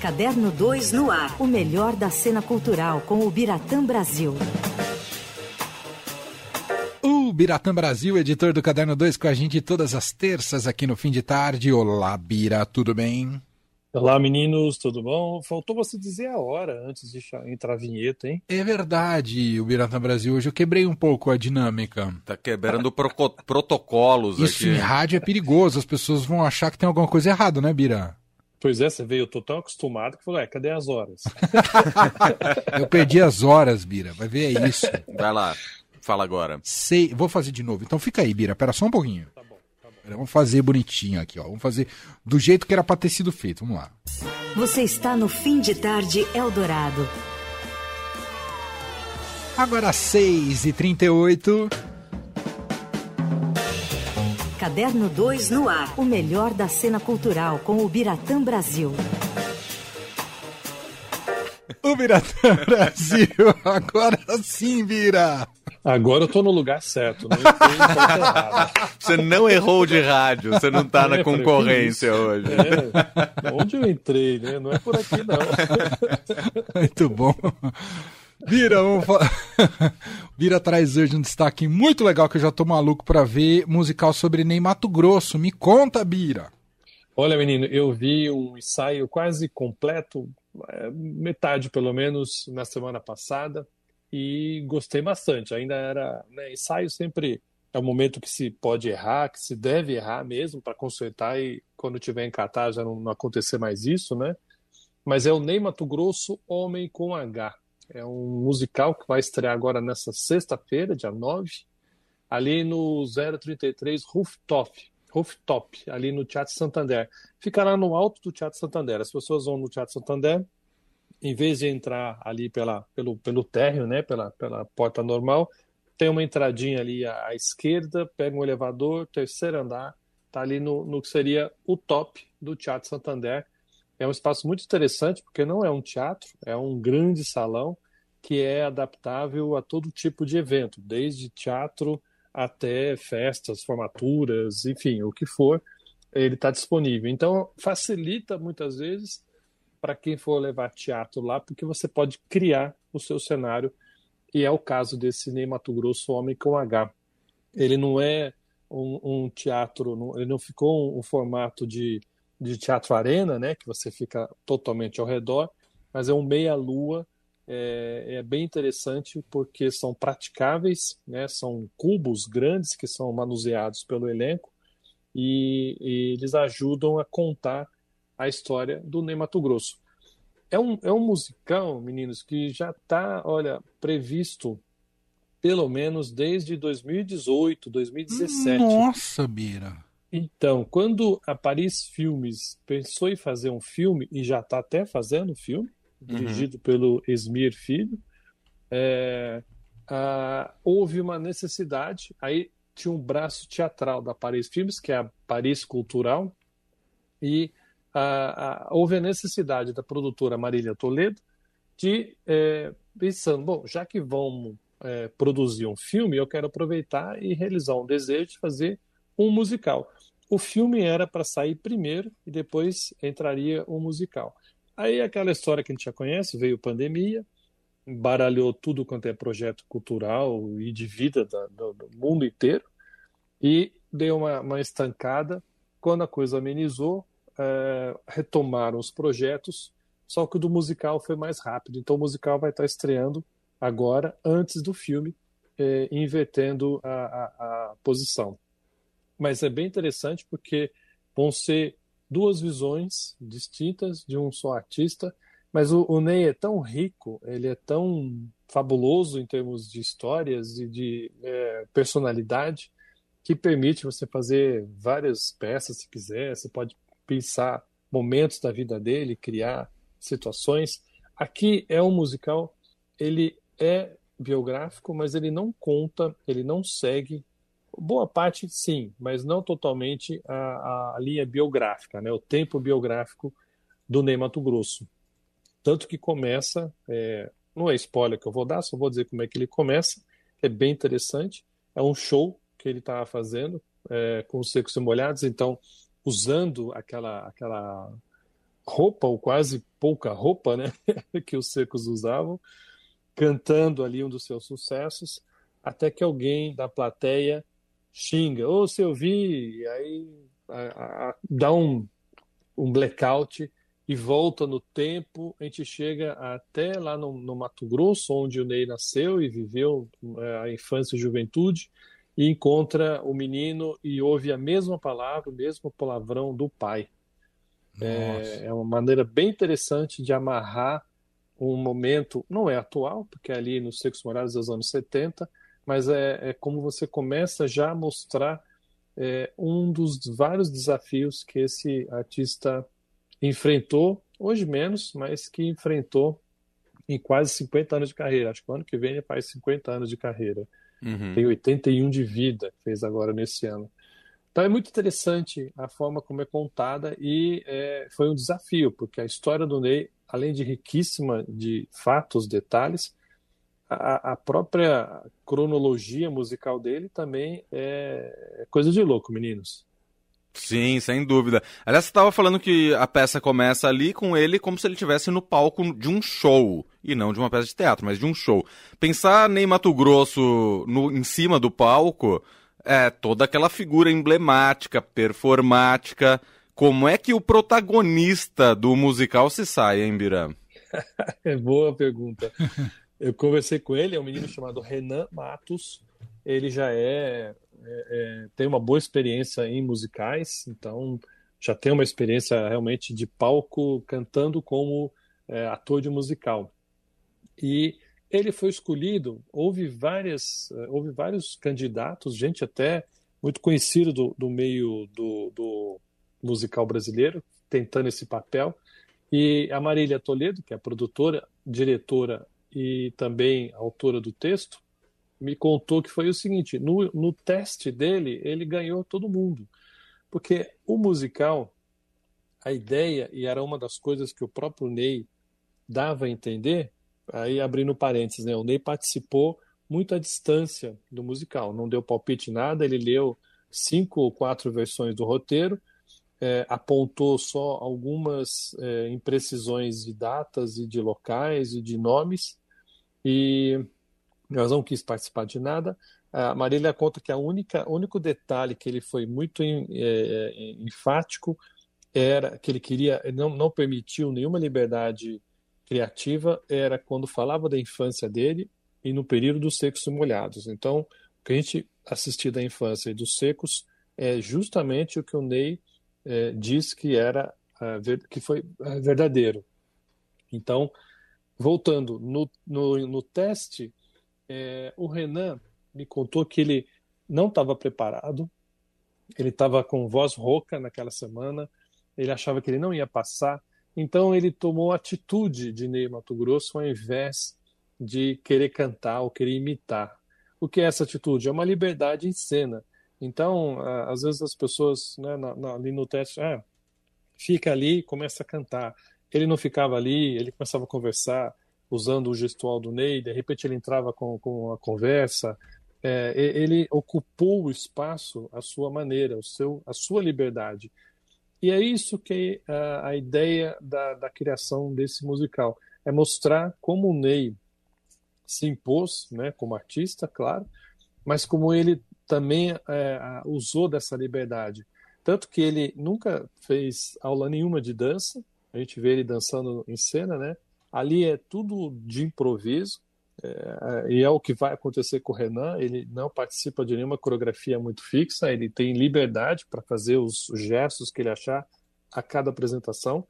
Caderno 2 no ar. O melhor da cena cultural com o Biratã Brasil. O Biratã Brasil, editor do Caderno 2, com a gente todas as terças aqui no fim de tarde. Olá, Bira, tudo bem? Olá, meninos, tudo bom? Faltou você dizer a hora antes de entrar a vinheta, hein? É verdade, o Biratã Brasil. Hoje eu quebrei um pouco a dinâmica. Tá quebrando protocolos Isso aqui. em rádio é perigoso, as pessoas vão achar que tem alguma coisa errada, né, Bira? Pois é, você veio, eu tô tão acostumado que falou, é, cadê as horas? eu perdi as horas, Bira, vai ver é isso. Vai lá, fala agora. Sei, vou fazer de novo. Então fica aí, Bira, pera só um pouquinho. Tá bom, tá bom. Vamos fazer bonitinho aqui, ó. Vamos fazer do jeito que era pra ter sido feito. Vamos lá. Você está no Fim de Tarde Eldorado. Agora 6h38. Caderno 2 no ar. O melhor da cena cultural com o Biratã Brasil. O Biratã Brasil. Agora sim, Bira. Agora eu tô no lugar certo, não. Você não errou de rádio, você não tá na É, falei, concorrência hoje. É, onde eu entrei, né? Não é por aqui, não. Muito bom. Bira, vamos falar. Bira traz hoje um destaque muito legal que eu já tô maluco pra ver, musical sobre Ney Mato Grosso. Me conta, Bira. Olha, menino, eu vi um ensaio quase completo, é, metade pelo menos, na semana passada, e gostei bastante. Ainda era, né, ensaio sempre é o momento que se pode errar, que se deve errar mesmo para consertar e quando tiver em Catar já não, não acontecer mais isso, né? Mas é o Ney Mato Grosso Homem com H. É um musical que vai estrear agora nessa sexta-feira, dia 9, ali no 033 Rooftop, Rooftop, ali no Teatro Santander. Fica lá no alto do Teatro Santander. As pessoas vão no Teatro Santander, em vez de entrar ali pela, pelo, pelo térreo, né, pela, pela porta normal, tem uma entradinha ali à, à esquerda, pega um elevador, terceiro andar, tá ali no, no que seria o top do Teatro Santander. É um espaço muito interessante, porque não é um teatro, é um grande salão que é adaptável a todo tipo de evento, desde teatro até festas, formaturas, enfim, o que for, ele está disponível. Então, facilita muitas vezes para quem for levar teatro lá, porque você pode criar o seu cenário, e é o caso desse Ney Mato Grosso Homem com H. Ele não é um, um teatro, ele não ficou um, um formato de de teatro arena, né, que você fica totalmente ao redor, mas é um meia-lua, é, é, bem interessante porque são praticáveis, né, são cubos grandes que são manuseados pelo elenco e, e eles ajudam a contar a história do Ney Mato Grosso. É um, é um musical, meninos, que já está, olha, previsto pelo menos desde 2018, 2017. Nossa, Bira. Então, quando a Paris Filmes pensou em fazer um filme, e já está até fazendo um filme, dirigido uhum. pelo Esmir Filho, é, a, houve uma necessidade, aí tinha um braço teatral da Paris Filmes, que é a Paris Cultural, e a, a, houve a necessidade da produtora Marília Toledo de, é, pensando, bom, já que vamos é, produzir um filme, eu quero aproveitar e realizar um desejo de fazer um musical. O filme era para sair primeiro e depois entraria o musical. Aí aquela história que a gente já conhece, veio pandemia, baralhou tudo quanto é projeto cultural e de vida da, do, do, mundo inteiro e deu uma, uma, estancada. Quando a coisa amenizou, é, retomaram os projetos, só que o do musical foi mais rápido. Então o musical vai estar estreando agora, antes do filme, é, invertendo a, a, a posição mas é bem interessante porque vão ser duas visões distintas de um só artista, mas o, o, Ney é tão rico, ele é tão fabuloso em termos de histórias e de é, personalidade que permite você fazer várias peças se quiser, você pode pensar momentos da vida dele, criar situações. Aqui é um musical, ele é biográfico, mas ele não conta, ele não segue Boa parte, sim, mas não totalmente a, a linha biográfica, né? o tempo biográfico do Ney Mato Grosso. Tanto que começa, é, não é spoiler que eu vou dar, só vou dizer como é que ele começa, é bem interessante. É um show que ele estava fazendo é, com os secos e molhados, então usando aquela, aquela roupa, ou quase pouca roupa, né? que os secos usavam, cantando ali um dos seus sucessos, até que alguém da plateia xinga, ô, oh, se eu vi, e aí a, a, dá um, um blackout e volta no tempo, a gente chega até lá no, no Mato Grosso, onde o Ney nasceu e viveu é, a infância e juventude, e encontra o menino e ouve a mesma palavra, o mesmo palavrão do pai. É, é, uma maneira bem interessante de amarrar um momento, não é atual, porque é ali nos Secos Morados dos anos 70, mas é, é como você começa já a mostrar é, um dos vários desafios que esse artista enfrentou, hoje menos, mas que enfrentou em quase 50 anos de carreira. Acho que o ano que vem ele faz 50 anos de carreira. Uhum. Tem 81 de vida, fez agora nesse ano. Então é muito interessante a forma como é contada e é, foi um desafio, porque a história do Ney, além de riquíssima de fatos, detalhes, a, a própria cronologia musical dele também é, é coisa de louco, meninos. Sim, sem dúvida. Aliás, você estava falando que a peça começa ali com ele como se ele estivesse no palco de um show. E não de uma peça de teatro, mas de um show. Pensar Ney Mato Grosso no, em cima do palco é toda aquela figura emblemática, performática. Como é que o protagonista do musical se sai, hein, Biram? é boa pergunta. Eu conversei com ele, é um menino chamado Renan Matos. Ele já é é, é, tem uma boa experiência em musicais, então já tem uma experiência realmente de palco cantando como é, ator de musical. E ele foi escolhido, houve várias, é, houve vários candidatos, gente até muito conhecido do, do meio do, do musical brasileiro, tentando esse papel. E a Marília Toledo, que é produtora, diretora e também autora do texto, me contou que foi o seguinte: no, no teste dele, ele ganhou todo mundo. Porque o musical, a ideia, e era uma das coisas que o próprio Ney dava a entender, aí abrindo parênteses, né? O Ney participou muito à distância do musical, não deu palpite nada, ele leu cinco ou quatro versões do roteiro, é, apontou só algumas é, imprecisões de datas e de locais e de nomes, e nós não quis participar de nada. A Marília conta que a única, único detalhe que ele foi muito em, é, enfático era que ele queria, não, não permitiu nenhuma liberdade criativa, era quando falava da infância dele e no período dos secos e molhados. Então, o que a gente assistiu da infância e dos secos é justamente o que o Ney é, diz que era que foi verdadeiro. Então, voltando no, no, no teste, é, o Renan me contou que ele não estava preparado, ele estava com voz rouca naquela semana, ele achava que ele não ia passar, então ele tomou atitude de Ney Mato Grosso ao invés de querer cantar ou querer imitar. O que é essa atitude? É uma liberdade em cena. Então, às vezes as pessoas né, na, na, ali no teste, ah, fica ali começa a cantar. Ele não ficava ali, ele começava a conversar, usando o gestual do Ney, de repente ele entrava com, com a conversa, é, ele ocupou o espaço à sua maneira, o seu, a sua liberdade. E é isso que a, a ideia da, da criação desse musical, é mostrar como o Ney se impôs, né, como artista, claro, mas como ele também é, usou dessa liberdade. Tanto que ele nunca fez aula nenhuma de dança, a gente vê ele dançando em cena, né? Ali é tudo de improviso, é, e é o que vai acontecer com o Renan. Ele não participa de nenhuma coreografia muito fixa, ele tem liberdade para fazer os gestos que ele achar a cada apresentação.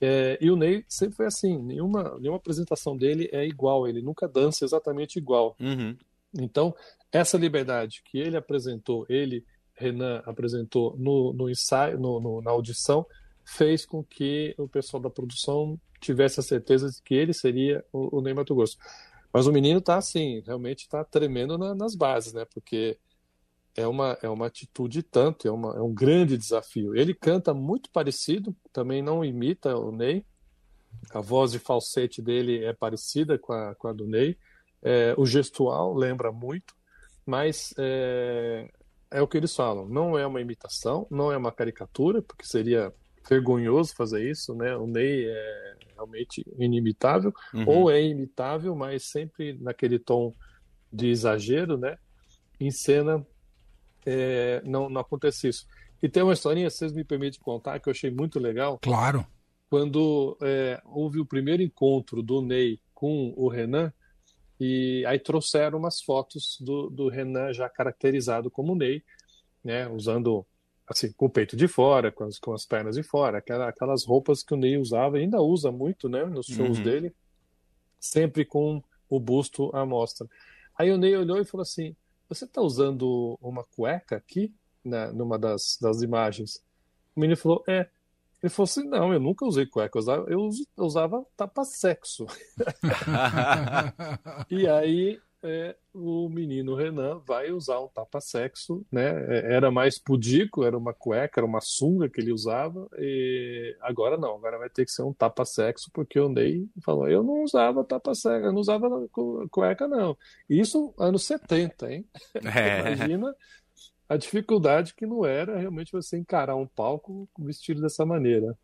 É, e o Ney sempre foi assim: nenhuma, nenhuma apresentação dele é igual, ele nunca dança exatamente igual. Uhum. Então, essa liberdade que ele apresentou, ele, Renan, apresentou no, no ensaio, no, no, na audição, fez com que o pessoal da produção tivesse a certeza de que ele seria o, o Ney Mato Grosso. Mas o menino está assim, realmente está tremendo na, nas bases, né? Porque é uma, é uma atitude tanto, é, uma, é um grande desafio. Ele canta muito parecido, também não imita o Ney. A voz de falsete dele é parecida com a, com a do Ney. É, o gestual lembra muito, mas é, é o que eles falam. Não é uma imitação, não é uma caricatura, porque seria vergonhoso fazer isso, né? O Ney é realmente inimitável, uhum. ou é imitável, mas sempre naquele tom de exagero, né? Em cena é, não, não acontece isso. E tem uma historinha, vocês me permitem contar, que eu achei muito legal. Claro. Quando é, houve o primeiro encontro do Ney com o Renan, e aí trouxeram umas fotos do, do Renan já caracterizado como Ney, né, usando assim, com o peito de fora, com as, com as pernas de fora, aquelas, aquelas roupas que o Ney usava, ainda usa muito, né, nos shows uhum. dele, sempre com o busto à mostra. Aí o Ney olhou e falou assim: Você está usando uma cueca aqui, né, numa das, das imagens? O menino falou: É. Ele falou assim: Não, eu nunca usei cueca, eu usava, eu usava tapa-sexo. e aí é, o menino Renan vai usar um tapa-sexo, né? É, era mais pudico, era uma cueca, era uma sunga que ele usava, e agora não, agora vai ter que ser um tapa-sexo, porque o Ney falou, eu não usava tapa-sexo, eu não usava cueca, não. Isso anos 70, hein? É. Imagina a dificuldade que não era realmente você encarar um palco vestido dessa maneira.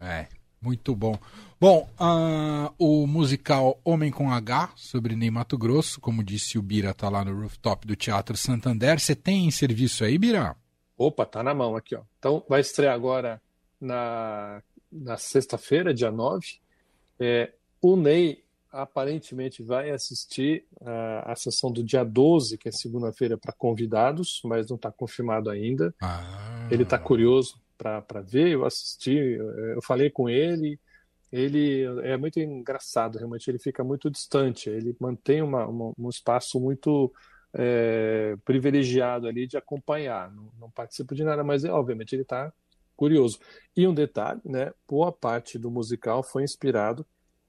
É. Muito bom. Bom, uh, o musical Homem com H, sobre Ney Mato Grosso, como disse o Bira, tá lá no rooftop do Teatro Santander. Você tem serviço aí, Bira? Opa, tá na mão aqui, ó. Então, vai estrear agora na, na sexta-feira, dia 9. É, o Ney aparentemente vai assistir a, a sessão do dia 12, que é segunda-feira, para convidados, mas não está confirmado ainda. Ah. Ele está curioso para ver, eu assisti, eu falei com ele, ele é muito engraçado, realmente ele fica muito distante, ele mantém uma, uma, um espaço muito é, privilegiado ali de acompanhar, não, não, participa de nada, mas obviamente ele está curioso. E um detalhe, né, boa parte do musical foi inspirado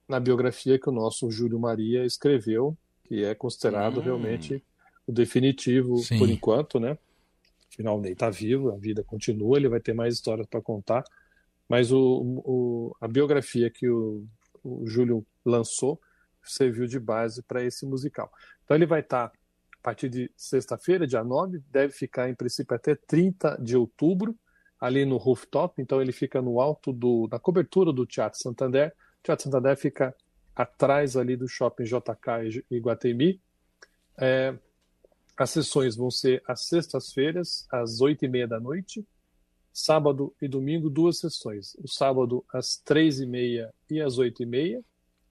na biografia que o nosso Júlio Maria escreveu, que é considerado hum. realmente o definitivo Sim. por enquanto, né? Afinal, o Ney está vivo, a vida continua, ele vai ter mais histórias para contar. Mas o, o, a biografia que o, o Júlio lançou serviu de base para esse musical. Então ele vai estar tá, a partir de sexta-feira, dia 9, deve ficar em princípio até 30 de outubro, ali no rooftop. Então ele fica no alto do, na cobertura do Teatro Santander. Teatro Santander fica atrás ali do shopping JK e Guatemi. É, as sessões vão ser às sextas-feiras, às oito e meia da noite, sábado e domingo, duas sessões. O sábado às três e meia e às oito e meia,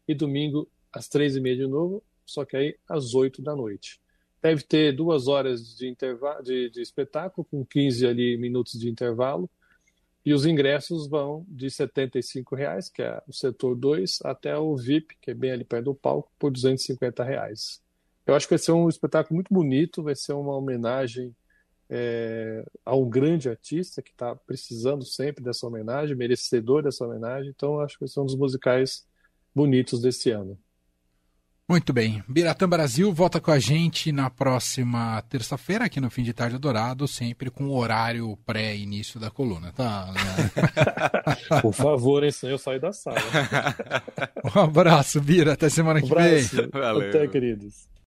e domingo às três e meia de novo, só que aí às oito da noite. Deve ter duas horas de, intervalo, de, de espetáculo, com 15 ali, minutos de intervalo, e os ingressos vão de 75 reais, que é o setor 2, até o VIP, que é bem ali perto do palco, por 250 reais. Eu acho que vai ser um espetáculo muito bonito, vai ser uma homenagem é, a um grande artista que está precisando sempre dessa homenagem, merecedor dessa homenagem. Então, acho que vai ser um dos musicais bonitos desse ano. Muito bem. Biratã Brasil volta com a gente na próxima terça-feira, aqui no Fim de Tarde Dourado, sempre com o horário pré-início da coluna, tá? Por favor, hein, senão eu saio da sala. um abraço, Bira. Até semana um que abraço. vem. Valeu. Até, queridos.